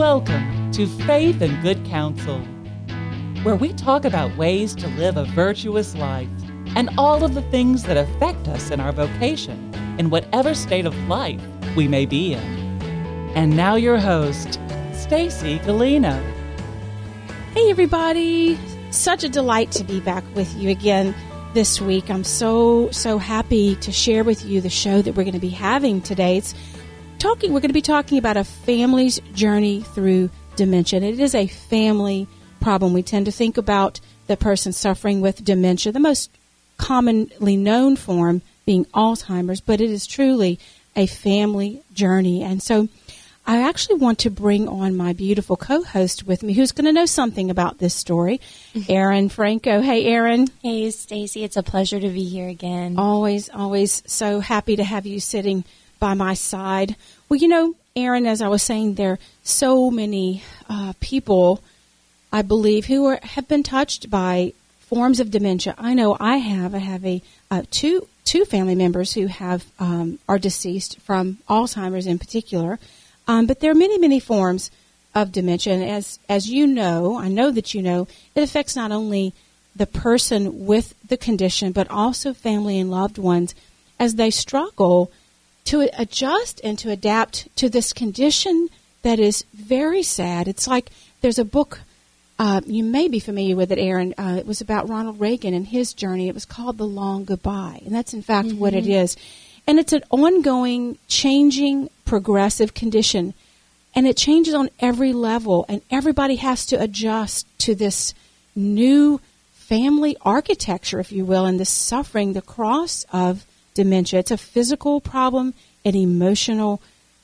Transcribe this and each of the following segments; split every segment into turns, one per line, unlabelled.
Welcome to Faith and Good Counsel, where we talk about ways to live a virtuous life and all of the things that affect us in our vocation in whatever state of life we may be in. And now your host, Stacy Galino.
Hey everybody, such a delight to be back with you again this week. I'm so so happy to share with you the show that we're going to be having today. It's talking we're going to be talking about a family's journey through dementia. It is a family problem. We tend to think about the person suffering with dementia, the most commonly known form being Alzheimer's, but it is truly a family journey. And so I actually want to bring on my beautiful co-host with me who's going to know something about this story, Erin Franco. Hey Erin.
Hey Stacy, it's a pleasure to be here again.
Always always so happy to have you sitting by my side. Well, you know, Erin, as I was saying, there are so many uh, people, I believe, who are, have been touched by forms of dementia. I know I have. I have a uh, two two family members who have um, are deceased from Alzheimer's in particular, um, but there are many many forms of dementia. And as as you know, I know that you know, it affects not only the person with the condition, but also family and loved ones as they struggle to adjust and to adapt to this condition that is very sad. It's like there's a book, uh, you may be familiar with it, Erin. Uh, it was about Ronald Reagan and his journey. It was called The Long Goodbye. And that's, in fact, mm-hmm. what it mm-hmm. And it's an ongoing, changing, progressive condition. And it changes on every level. And everybody has to adjust to this new family architecture, if you will, and the suffering, the cross of dementia. It's a physical problem, an emotional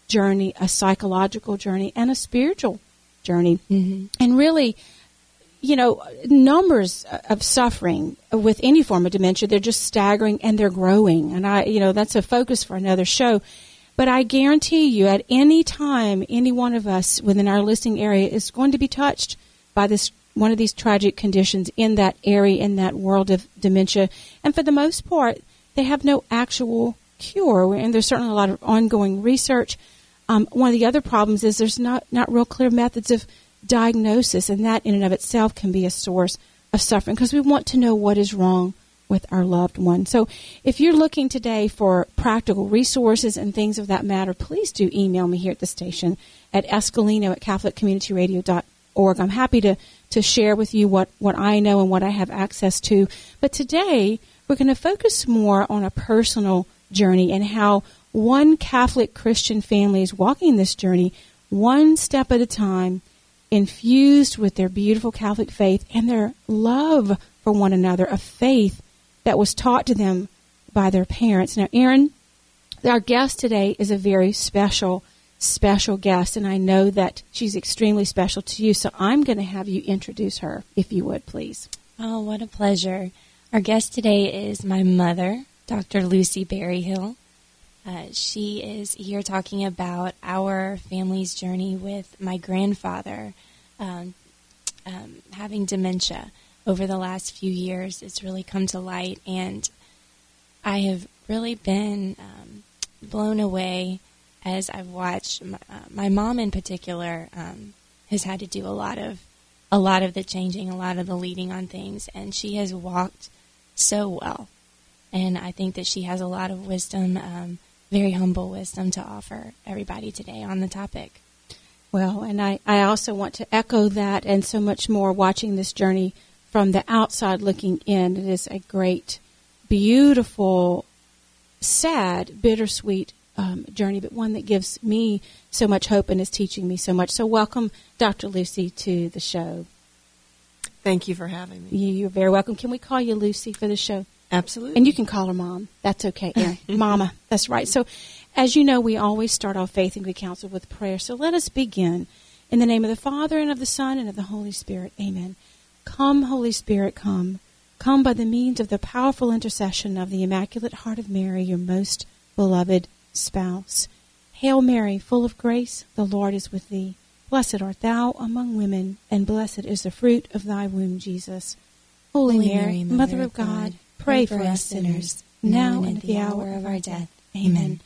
journey, a psychological journey, and a spiritual journey. Mm-hmm. And really, you know, numbers of suffering with any form of dementia, they're just staggering and they're growing. And I, you know, that's a focus for another show. But I guarantee you, at any time, any one of us within our listening area is going to be touched by this one of these tragic conditions in that area, in that world of dementia. And for the most part, they have no actual cure, and there's certainly a lot of ongoing research. Um, one of the other problems is there's not, not real clear methods of diagnosis, and that in and of itself can be a source of suffering because we want to know what is wrong with our loved one. So if you're looking today for practical resources and things of that matter, please do email me here at the station at escalino at catholiccommunityradio.org. I'm happy to, to share with you what, what I know and what I have access to. But today, we're going to focus more on a personal journey and how one Catholic Christian family is walking this journey one step at a time, infused with their beautiful Catholic faith and their love for one another, a faith that was taught to them by their parents. Now, Erin, our guest today is a very special, special guest, and I know that she's extremely special to you, so I'm going to have you introduce her, if you would, please.
Oh, what a pleasure. Our guest today is my mother, Dr. Lucy Berryhill. Uh, she is here talking about our family's journey with my grandfather um, um, having dementia over the last few years. It's really come to light, and I have really been um, blown away as I've watched. My, uh, my mom, in particular, um, has had to do a lot of a lot of the changing, a lot of the leading on things, and she has walked so well. And I think that she has a lot of wisdom, um, very humble wisdom to offer everybody today on the topic.
Well, and I, I also want to echo that and so much more watching this journey from the outside looking in. It is a great, beautiful, sad, bittersweet um, journey, but one that gives me so much hope and is teaching me so much. So, welcome, Dr. Lucy, to the show.
Thank you for having me.
You're very welcome. Can we call you Lucy for the show?
Absolutely.
And you can call her mom. That's okay, Yeah. Mama. That's right. So, as you know, we always start off faith and good counsel with prayer. So let us begin. In the name of the Father, and of the Son, and of the Holy Spirit. Amen. Come, Holy Spirit, come. Come by the means of the powerful intercession of the Immaculate Heart of Mary, your most beloved spouse. Hail Mary, full of grace, the Lord is with thee. Blessed art thou among women, and blessed is the fruit of thy womb, Jesus. Holy, Holy Mary, Mary, Mother, of God, God pray, for, for us sinners, now and at the hour of our death. Amen.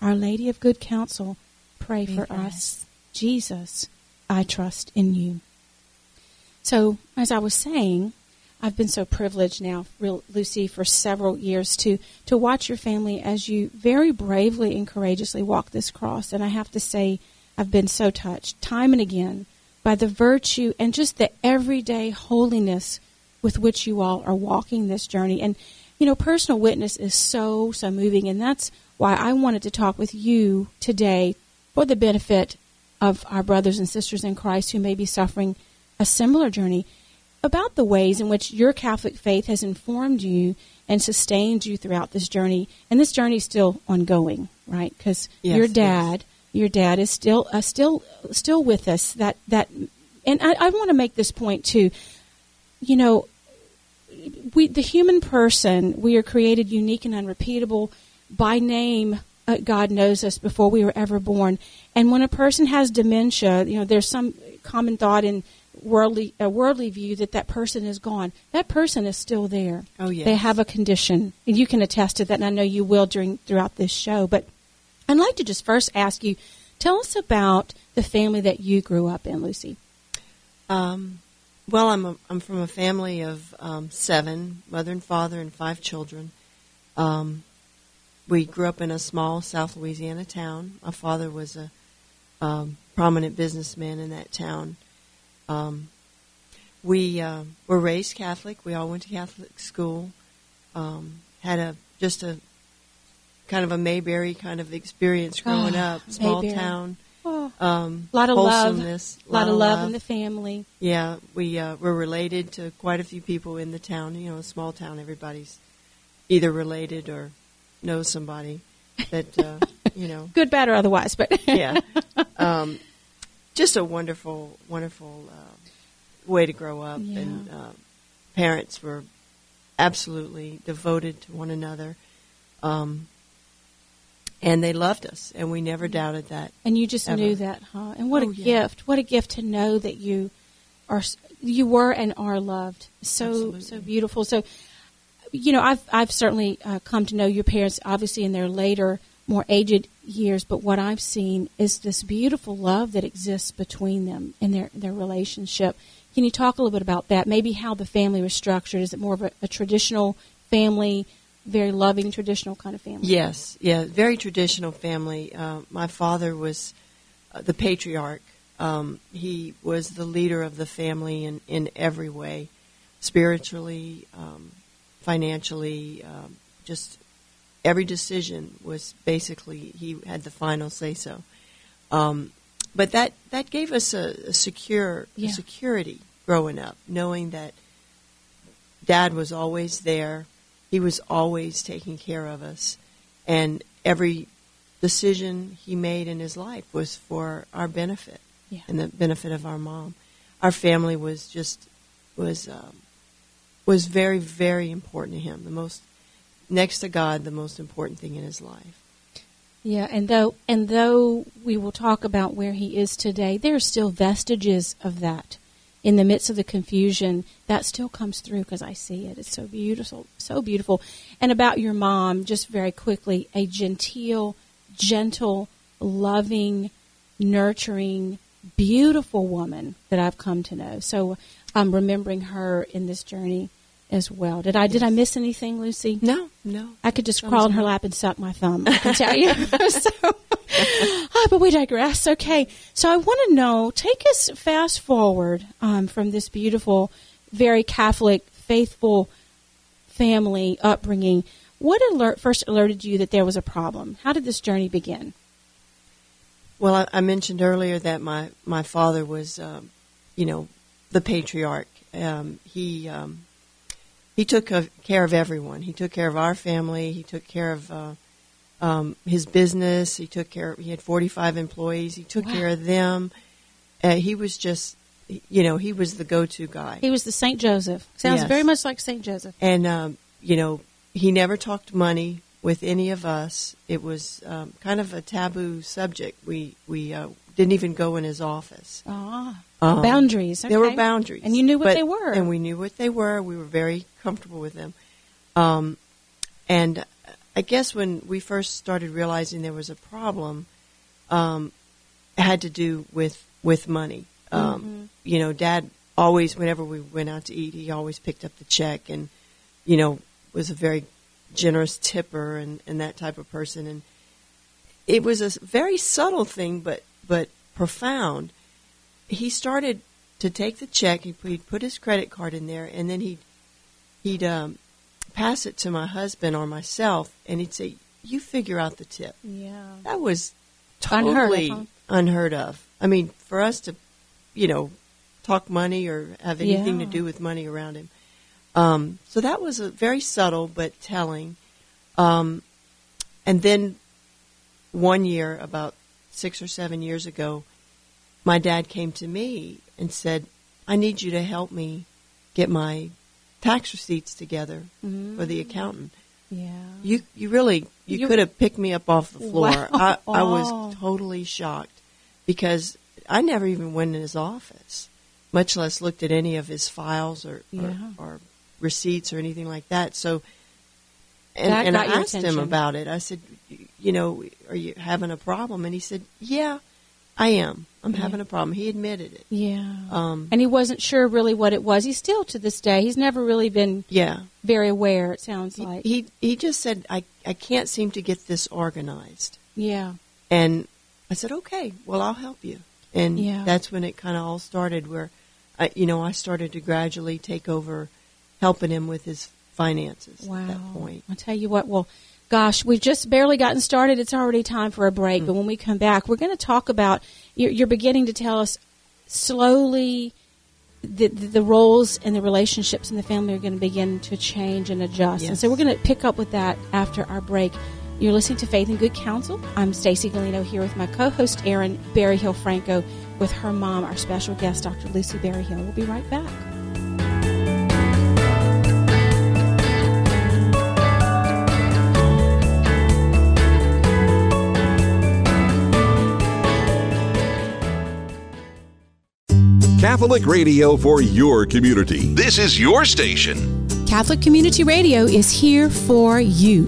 Our Lady of Good Counsel, pray, pray for, for us. us. Jesus, I trust in you. So, as I was saying, I've been so privileged now, real, Lucy, for several years to to watch your family as you very bravely and courageously walk this cross. And I have to say, I've been so touched time and again by the virtue and just the everyday holiness with which you all are walking this journey. And you know, personal witness is so so moving, and that's why I wanted to talk with you today for the benefit of our brothers and sisters in Christ who may be suffering a similar journey about the ways in which your Catholic faith has informed you and sustained you throughout this journey. And this journey is still ongoing, right? Because
Yes,
your dad, your dad is still uh, still still with us. That that, and I, I want to make this point too. You know, we the human person we are created unique and unrepeatable by name. Uh, God knows us before we were ever born. And when a person has dementia, you know, there's some common thought in worldly a worldly view that that person is gone. That person is still there.
Oh, yes.
They have a condition, and you can attest to that. And I know you will during throughout this show. But I'd like to just first ask you, tell us about the family that you grew up in, Lucy.
Um, well, I'm a, I'm from a family of um, seven, mother and father, and five children. Um, we grew up in a small South Louisiana town. My father was a um, prominent businessman in that town. Um, we uh, were raised Catholic. We all went to Catholic school. Um, had a just a kind of a Mayberry kind of experience growing
Oh,
up. Small
Mayberry.
town.
Oh,
Um,
a lot of love, a lot of love in the family.
yeah, we uh, were related to quite a few people in the town. You know, a small town, everybody's either related or knows somebody that uh, you know.
Good, bad, or otherwise, but
Yeah, um, just a wonderful, wonderful uh, way to grow up,
Yeah.
and uh, parents were absolutely devoted to one another, um, and they loved us, and we never doubted that.
And you just
Ever.
knew that, huh? And what
Oh,
a
yeah.
gift! What a gift to know that you are, you were and are loved. So
Absolutely.
so beautiful. So, you know, I've I've certainly uh, come to know your parents, obviously in their later, more aged years. But what I've seen is this beautiful love that exists between them in their their relationship. Can you talk a little bit about that? Maybe how the family was structured. Is it more of a, a traditional family, very loving traditional kind of family?
Yes, yeah, very traditional family. Uh, my father was uh, the patriarch. Um, he was the leader of the family in, in every way, spiritually, um, financially, um, just every decision was basically he had the final say so. Um, but that that gave us a, a secure
Yeah.
a security growing up, knowing that Dad was always there. He was always taking care of us, and every decision he made in his life was for our benefit
Yeah.
and the benefit of our mom. Our family was just was um, was very very important to him. The most next to God, the most important thing in his life.
Yeah, and though and though we will talk about where he is today, there are still vestiges of that in the midst of the confusion. That still comes through because I see it. It's so beautiful, so beautiful. And about your mom, just very quickly, a genteel, gentle, loving, nurturing, beautiful woman that I've come to know. So I'm remembering her in this journey as well. Did I did I miss anything, Lucy?
No, no.
I could just
Thumbs
crawl in her lap and suck my thumb. I can tell you. so, ah, but we digress. Okay, so I want to know. Take us fast forward um, from this beautiful, very Catholic, faithful family upbringing. What alert first alerted you that there was a problem? How did this journey begin?
Well, I, I mentioned earlier that my my father was, um, you know, the patriarch. Um, he um, he took care of everyone. He took care of our family. He took care of uh, um, his business. He took care. He had forty five employees. He took
Wow.
care of them. Uh, he was just, you know, he was the go to guy.
He was the Saint Joseph. Sounds
Yes.
very much like Saint Joseph.
And um, you know, he never talked money with any of us. It was um, kind of a taboo subject. We we uh, didn't even go in his office.
Ah,
Um,
boundaries.
There were boundaries,
and you knew what
but-
they were.
and we knew what they were. We were very comfortable with them. Um, and I guess when we first started realizing there was a problem, um, had to do with with money. Um, You know, Dad always, whenever we went out to eat, he always picked up the check, and you know, was a very generous tipper and, and that type of person. And it was a very subtle thing, but but profound. He started to take the check. He he'd put his credit card in there, and then he'd he'd um, pass it to my husband or myself, and he'd say, "You figure out the tip."
Yeah.
That was
Unheard of,
totally unheard of. I mean, for us to, you know, talk money or have anything
Yeah.
to do with money around him. Um, so that was a very subtle but telling. Um, and then one year, about six or seven years ago, my dad came to me and said, "I need you to help me get my tax receipts together for the mm. accountant."
Yeah.
You you really you,
You-
could have picked me up off the floor.
Wow.
I, I was totally shocked because I never even went in his office, much less looked at any of his files or
Yeah.
or, or receipts or anything like that. So, and,
That
and I asked him about it. I said, you know, are you having a problem? And he said, yeah, I am. I'm having a problem. He admitted it.
Yeah.
Um,
and he wasn't sure really what it was. He's still to this day. He's never really been
yeah.
very aware. It sounds
He,
like.
he he just said, I I can't seem to get this organized.
yeah.
And I said, okay, well, I'll help you. And
Yeah.
that's when it kind of all started, where, I, you know, I started to gradually take over helping him with his finances
Wow.
at that point.
I'll tell you what. Well, gosh, we've just barely gotten started. It's already time for a
Mm.
break. But when we come back, we're going to talk about. You're, you're beginning to tell us slowly. The, the, the roles and the relationships in the family are going to begin to change and adjust. And so we're going to pick up with that after our break. You're listening to Faith and Good Counsel. I'm Stacy Galino here with my co-host Erin Berryhill Franco with her mom, our special guest, Dr. Lucy Berryhill. We'll be right back.
Catholic radio for your community. This is your station.
Catholic Community Radio is here for you.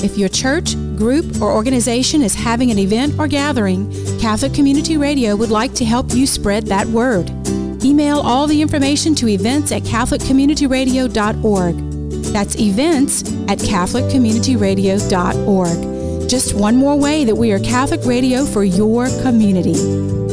If your church, group, or organization is having an event or gathering, Catholic Community Radio would like to help you spread that word. Email all the information to events at CatholicCommunityRadio.org. That's events at CatholicCommunityRadio.org. Just one more way that we are Catholic radio for your community.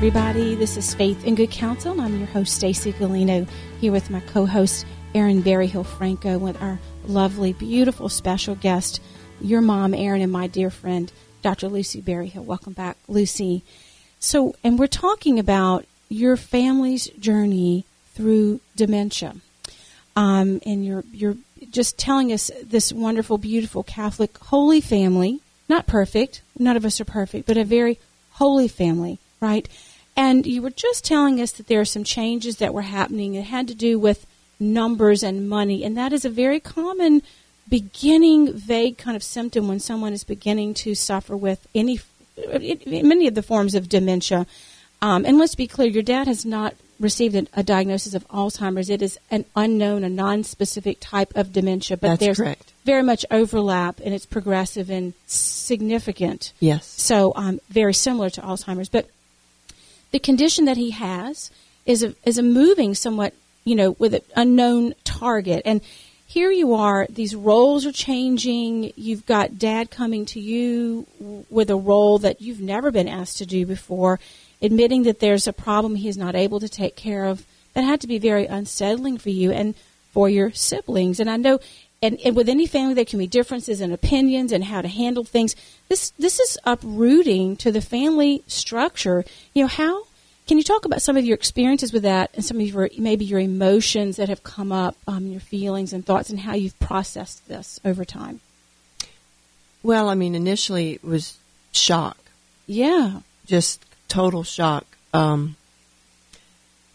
Everybody. This is Faith and Good Counsel. and I'm your host, Stacy Galino, here with my co-host, Erin Berryhill Franco, with our lovely, beautiful special guest, your mom, Erin, and my dear friend, Dr. Lucy Berryhill. Welcome back, Lucy. So, and we're talking about your family's journey through dementia. Um, and you're you're just telling us this wonderful, beautiful Catholic holy family, not perfect, none of us are perfect, but a very holy family, right? And you were just telling us that there are some changes that were happening. It had to do with numbers and money, and that is a very common beginning vague kind of symptom when someone is beginning to suffer with any many of the forms of dementia. Um, and let's be clear, your dad has not received a, a diagnosis of Alzheimer's. It is an unknown, a non-specific type of dementia, but
That's
there's
correct.
very much overlap, and it's progressive and significant.
Yes.
So um, very similar to Alzheimer's, but the condition that he has is a is a moving somewhat, you know, with an unknown target. And here you are; these roles are changing. You've got dad coming to you with a role that you've never been asked to do before, admitting that there's a problem he is not able to take care of. That had to be very unsettling for you and for your siblings. And I know and, and with any family there can be differences in opinions and how to handle things. This this is uprooting to the family structure. You know how can you talk about some of your experiences with that and some of your maybe your emotions that have come up um, your feelings and thoughts and how you've processed this over time?
Well, I mean, initially it was shock,
yeah.
Just total shock. Um,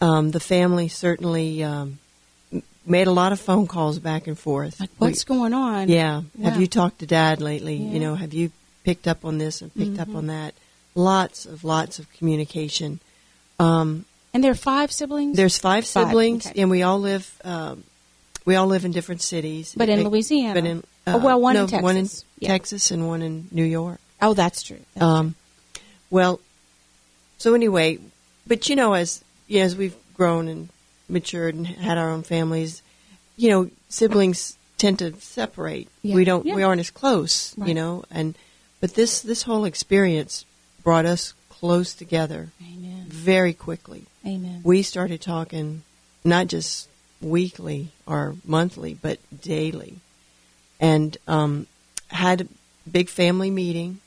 um, the family certainly um, made a lot of phone calls back and forth.
like what's
We-
going on
Yeah. Have you talked to dad lately?
Yeah. Mm-hmm.
You know, have you picked up on this and picked up on that? lots of lots of communication. Um,
And there are five siblings?
there's five
Five,
siblings,
okay.
and we all live. Um, we all live in different cities,
But in
It-
Louisiana.
But in
Oh, well, one in
no, one in
Texas. Yeah.
Texas and one in New York.
Oh, that's true. That's
Um, well, so anyway, but you know, as you know, as we've grown and matured and had our own families, you know, siblings tend to separate.
Yeah.
We don't,
Yeah.
we aren't as close,
Right.
you know, and but this this whole experience brought us close together.
Amen.
very quickly.
Amen.
We started talking not just weekly or monthly, but daily, and um, had a big family meeting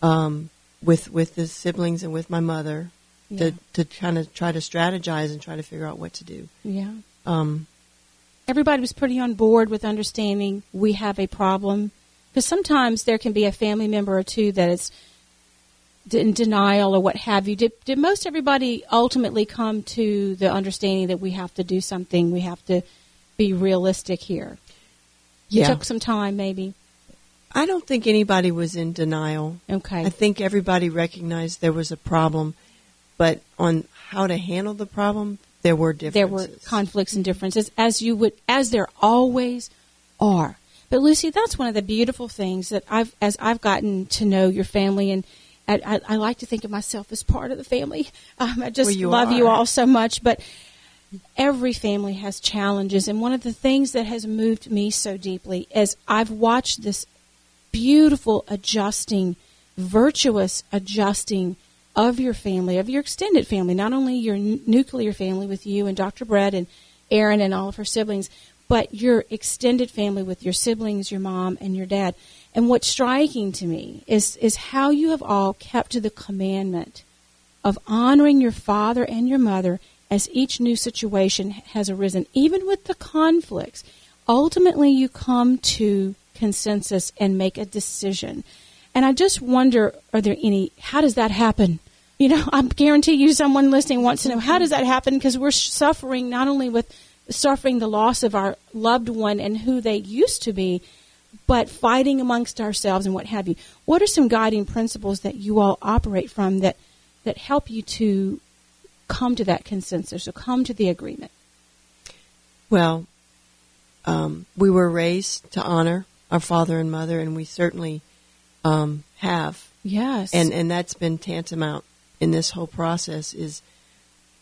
um, with with the siblings and with my mother
Yeah.
to to kind of try to strategize and try to figure out what to do.
yeah.
Um,
Everybody was pretty on board with understanding we have a problem. Because sometimes there can be a family member or two that is in denial or what have you. Did, did most everybody ultimately come to the understanding that we have to do something? We have to be realistic here. It took some time, maybe.
I don't think anybody was in denial.
Okay.
I think everybody recognized there was a problem, but on how to handle the problem, there were differences.
there were conflicts and differences as you would as there always are but lucy that's one of the beautiful things that i've as i've gotten to know your family and I, I, like to think of myself as part of the family. Um, I just
Well, you
love you all so much, but every family has challenges. And one of the things that has moved me so deeply is I've watched this beautiful adjusting, virtuous adjusting of your family, of your extended family, not only your n- nuclear family with you and Dr. Brett and Erin and all of her siblings, but your extended family with your siblings, your mom, and your dad. And what's striking to me is, is how you have all kept to the commandment of honoring your father and your mother as each new situation has arisen, even with the conflicts. Ultimately, you come to consensus and make a decision. And I just wonder, are there any, how does that happen? You know, I guarantee you someone listening wants to know, how does that happen? Because we're suffering not only with suffering the loss of our loved one and who they used to be, but fighting amongst ourselves and what have you. What are some guiding principles that you all operate from that that help you to come to that consensus or come to the agreement?
Well, um, we were raised to honor our father and mother, and we certainly um, have.
Yes.
And and that's been tantamount in this whole process. Is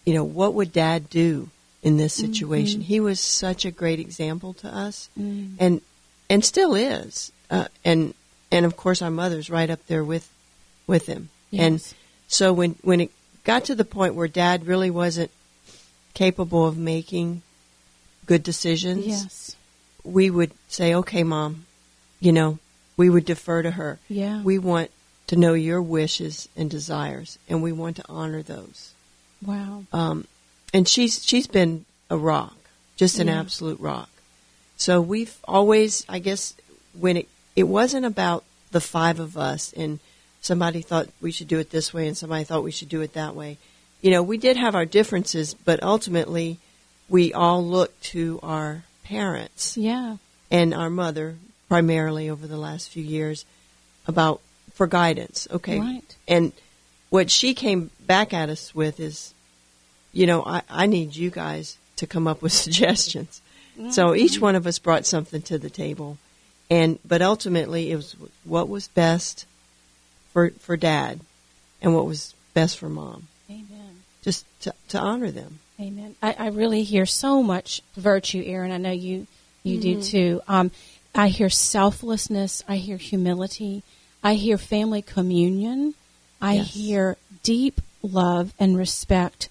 you know what would Dad do in this situation? He was such a great example to us,
Mm.
and and still is. Uh, and and of course, our mother's right up there with with him. And so when when it got to the point where Dad really wasn't capable of making good decisions,
yes.
we would say, "Okay, mom," you know, we would defer to her.
Yeah.
We want to know your wishes and desires, and we want to honor those.
wow.
Um, and she's she's been a rock, just an
Yeah.
absolute rock. So we've always, I guess, when it it wasn't about the five of us, and somebody thought we should do it this way, and somebody thought we should do it that way. You know, we did have our differences, but ultimately, we all looked to our parents
Yeah.
and our mother primarily over the last few years about for guidance. Okay.
Right.
And what she came back at us with is, you know, I, I need you guys to come up with suggestions. So each one of us brought something to the table. And but ultimately it was what was best for for dad and what was best for mom.
Amen.
Just to, to honor them.
Amen. I, I really hear so much virtue, Erin. I know you you do too. Um, I hear selflessness. I hear humility. I hear family communion. I
Yes.
hear deep love and respect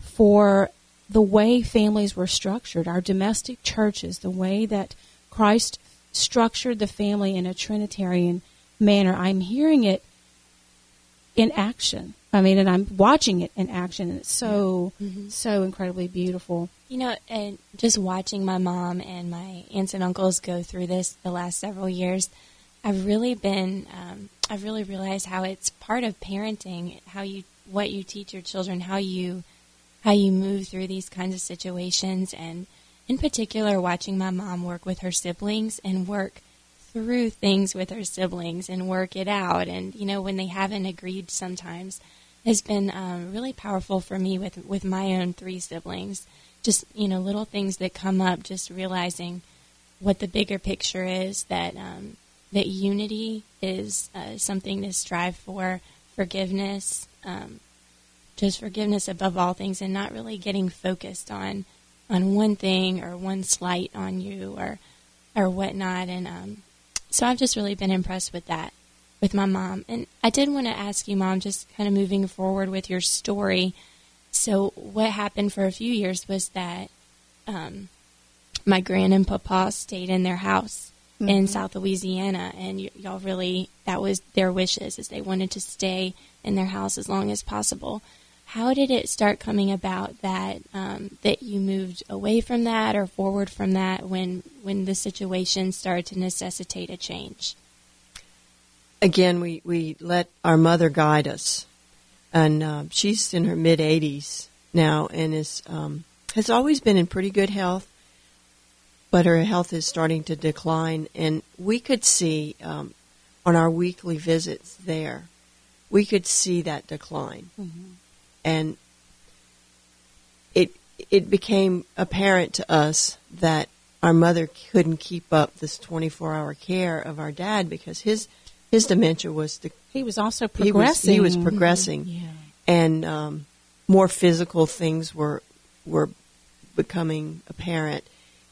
for the way families were structured, our domestic churches, the way that Christ structured the family in a Trinitarian manner. I'm hearing it in action. I mean, and I'm watching it in action, and it's so, mm-hmm. so incredibly beautiful.
You know, and just watching my mom and my aunts and uncles go through this the last several years, I've really been, um, I've really realized how it's part of parenting, how you, what you teach your children, how you, how you move through these kinds of situations, and in particular, watching my mom work with her siblings and work through things with her siblings and work it out. And you know, when they haven't agreed, sometimes has been um, really powerful for me with with my own three siblings. Just you know, little things that come up, just realizing what the bigger picture is that um, that unity is uh, something to strive for, forgiveness, um, just forgiveness above all things, and not really getting focused on on one thing or one slight on you or or whatnot. And um, so I've just really been impressed with that with my mom. And I did want to ask you, mom, just kind of moving forward with your story. So what happened for a few years was that um, my grand and papa stayed in their house mm-hmm. in South Louisiana, and y- y'all really that was their wishes, is they wanted to stay in their house as long as possible. How did it start coming about that um, that you moved away from that or forward from that when when the situation started to necessitate a change?
Again, we, we let our mother guide us, and uh, she's in her mid 80s now and is um, has always been in pretty good health, but her health is starting to decline, and we could see um, on our weekly visits there, we could see that decline. Mm-hmm and it it became apparent to us that our mother couldn't keep up this 24-hour care of our dad because his his dementia was the,
he was also progressing.
He was, he was progressing,
mm-hmm. yeah.
and um, more physical things were were becoming apparent.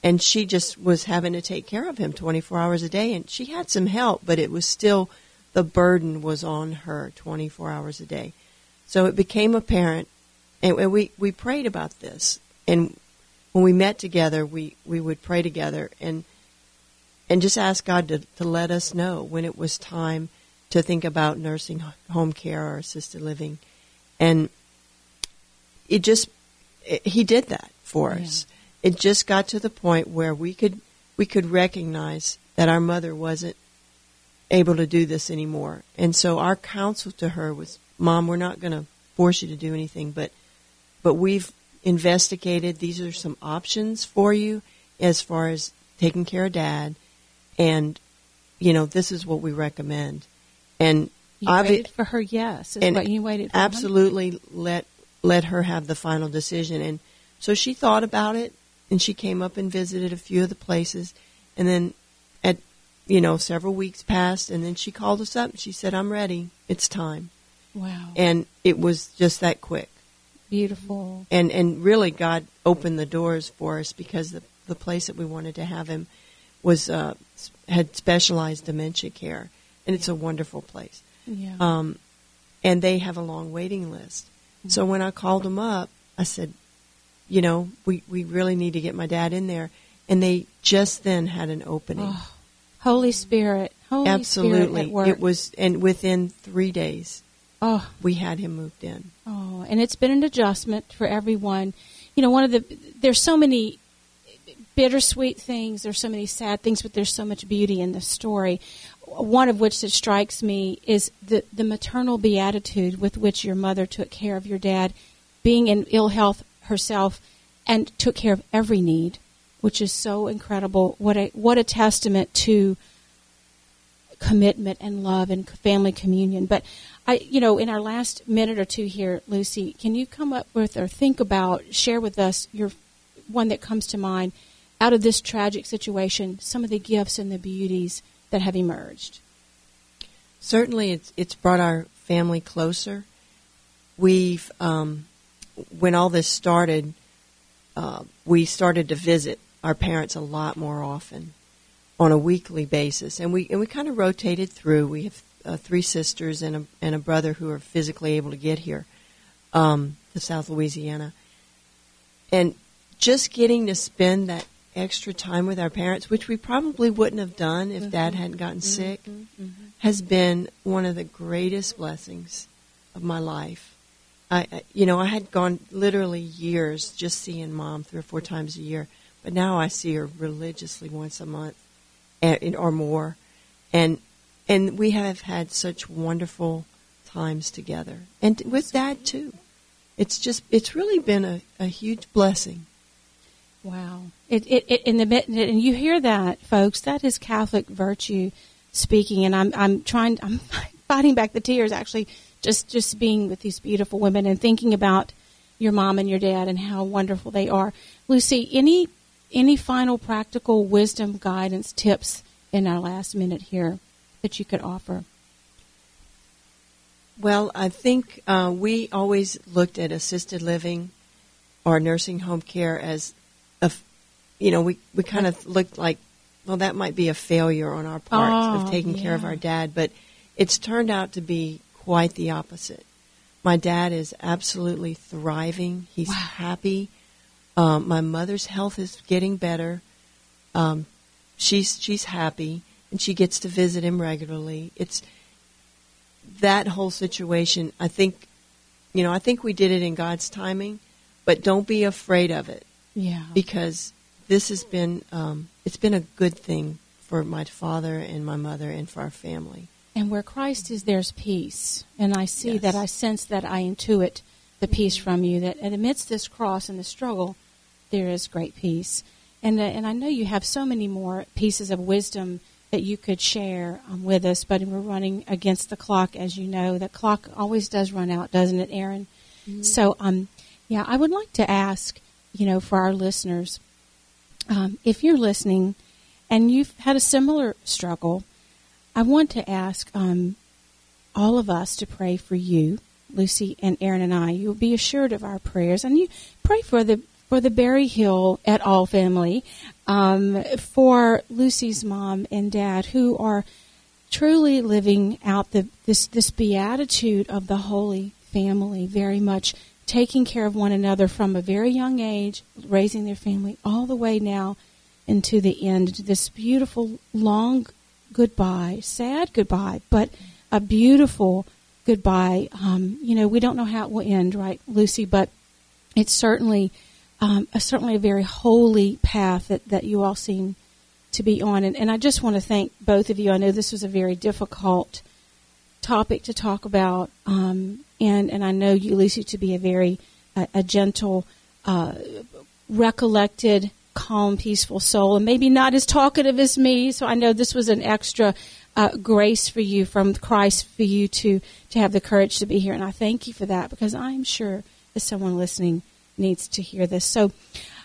And she just was having to take care of him 24 hours a day, and she had some help, but it was still the burden was on her 24 hours a day. So it became apparent, and, we, we prayed about this. And when we met together, we, we would pray together and and just ask God to, to let us know when it was time to think about nursing home care or assisted living. And it just, it, he did that for yeah. It just got to the point where we could, we could recognize that our mother wasn't able to do this anymore. And so our counsel to her was Mom, we're not going to force you to do anything, but but we've investigated. These are some options for you as far as taking care of Dad, and you know this is what we recommend. And
you obvi- waited for her, yes, and what you waited.
Absolutely, let let her have the final decision. And so she thought about it, and she came up and visited a few of the places, and then at you know several weeks passed, and then she called us up and she said, "I'm ready. It's time."
Wow.
And it was just that quick.
Beautiful.
And and really God opened the doors for us because the the place that we wanted to have him was uh, had specialized dementia care, and it's a wonderful place.
Yeah.
Um, and they have a long waiting list. Mm-hmm. So when I called them up, I said, you know, we we really need to get my dad in there, and they just then had an opening. Oh,
Holy Spirit, Holy
Absolutely,
Spirit
it was, and within three days,
Oh,
we had him moved in.
Oh, and it's been an adjustment for everyone. You know, one of the there's so many bittersweet things, there's so many sad things, but there's so much beauty in the story. One of which that strikes me is the the maternal beatitude with which your mother took care of your dad, being in ill health herself, and took care of every need, which is so incredible. What a what a testament to commitment and love and family communion. But I, you know, in our last minute or two here, Lucy, can you come up with or think about, share with us your one that comes to mind out of this tragic situation, some of the gifts and the beauties that have emerged?
Certainly, it's it's brought our family closer. We've um, when all this started, uh, we started to visit our parents a lot more often on a weekly basis, and we and we kind of rotated through. We have uh, three sisters and a and a brother who are physically able to get here um, to South Louisiana, and just getting to spend that extra time with our parents, which we probably wouldn't have done if mm-hmm. Dad hadn't gotten mm-hmm. sick, mm-hmm. has been one of the greatest blessings of my life. I, you know, I had gone literally years just seeing Mom three or four times a year, but now I see her religiously once a month, or more, and and we have had such wonderful times together, and with Dad too. It's just it's really been a, a huge blessing.
Wow. It, it, it, in the and you hear that, folks. That is Catholic virtue speaking, and I'm I'm trying I'm fighting back the tears actually just just being with these beautiful women and thinking about your mom and your dad and how wonderful they are. Lucy, any any final practical wisdom, guidance, tips in our last minute here that you could offer?
Well, I think uh, we always looked at assisted living or nursing home care as a, you know, we, we kind of looked like, well, that might be a failure on our part oh, of taking yeah. care of our dad, but it's turned out to be quite the opposite. My dad is absolutely thriving. He's wow. happy. Um, my mother's health is getting better. Um, she's she's happy, and she gets to visit him regularly. It's that whole situation. I think, you know, I think we did it in God's timing, but don't be afraid of it.
Yeah.
Because this has been um, it's been a good thing for my father and my mother and for our family.
And where Christ is, there's peace. And I see yes. that, I sense that, I intuit the peace from you, that amidst this cross and the struggle, there is great peace. And, uh, and I know you have so many more pieces of wisdom that you could share um, with us, but we're running against the clock, as you know. The clock always does run out, doesn't it, Erin? Mm-hmm. So, um, yeah, I would like to ask, you know, for our listeners, um, if you're listening and you've had a similar struggle, I want to ask um, all of us to pray for you, Lucy and Erin and I. You'll be assured of our prayers, and you pray for the for the Berryhill et al. family, um, for Lucy's mom and dad, who are truly living out the this this beatitude of the Holy Family, very much taking care of one another from a very young age, raising their family all the way now into the end, this beautiful long goodbye, sad goodbye, but a beautiful goodbye. Um, you know, we don't know how it will end, right, Lucy? But it's certainly, um, a, certainly a very holy path that, that you all seem to be on. And, and I just want to thank both of you. I know this was a very difficult topic to talk about, um, and and I know you, Lucy, to be a very uh, a gentle, uh, recollected calm, peaceful soul, and maybe not as talkative as me. So I know this was an extra uh, grace for you from Christ for you to to have the courage to be here, and I thank you for that because I'm sure that someone listening needs to hear this. So.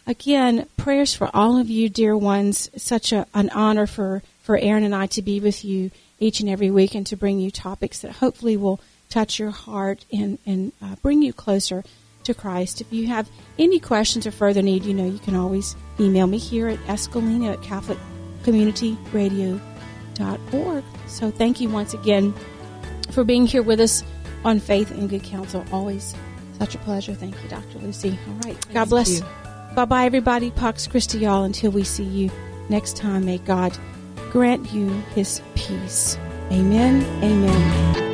Again, prayers for all of you, dear ones. Such a, an honor for, for Erin and I to be with you each and every week and to bring you topics that hopefully will touch your heart and, and uh, bring you closer to Christ. If you have any questions or further need, you know, you can always email me here at escalina at catholiccommunityradio.org. So thank you once again for being here with us on Faith and Good Counsel. Always such a pleasure. Thank you, Dr. Lucy. All right. God bless. Bye bye, everybody. Pax Christi, y'all. Until we see you next time, may God grant you his peace. Amen. Amen.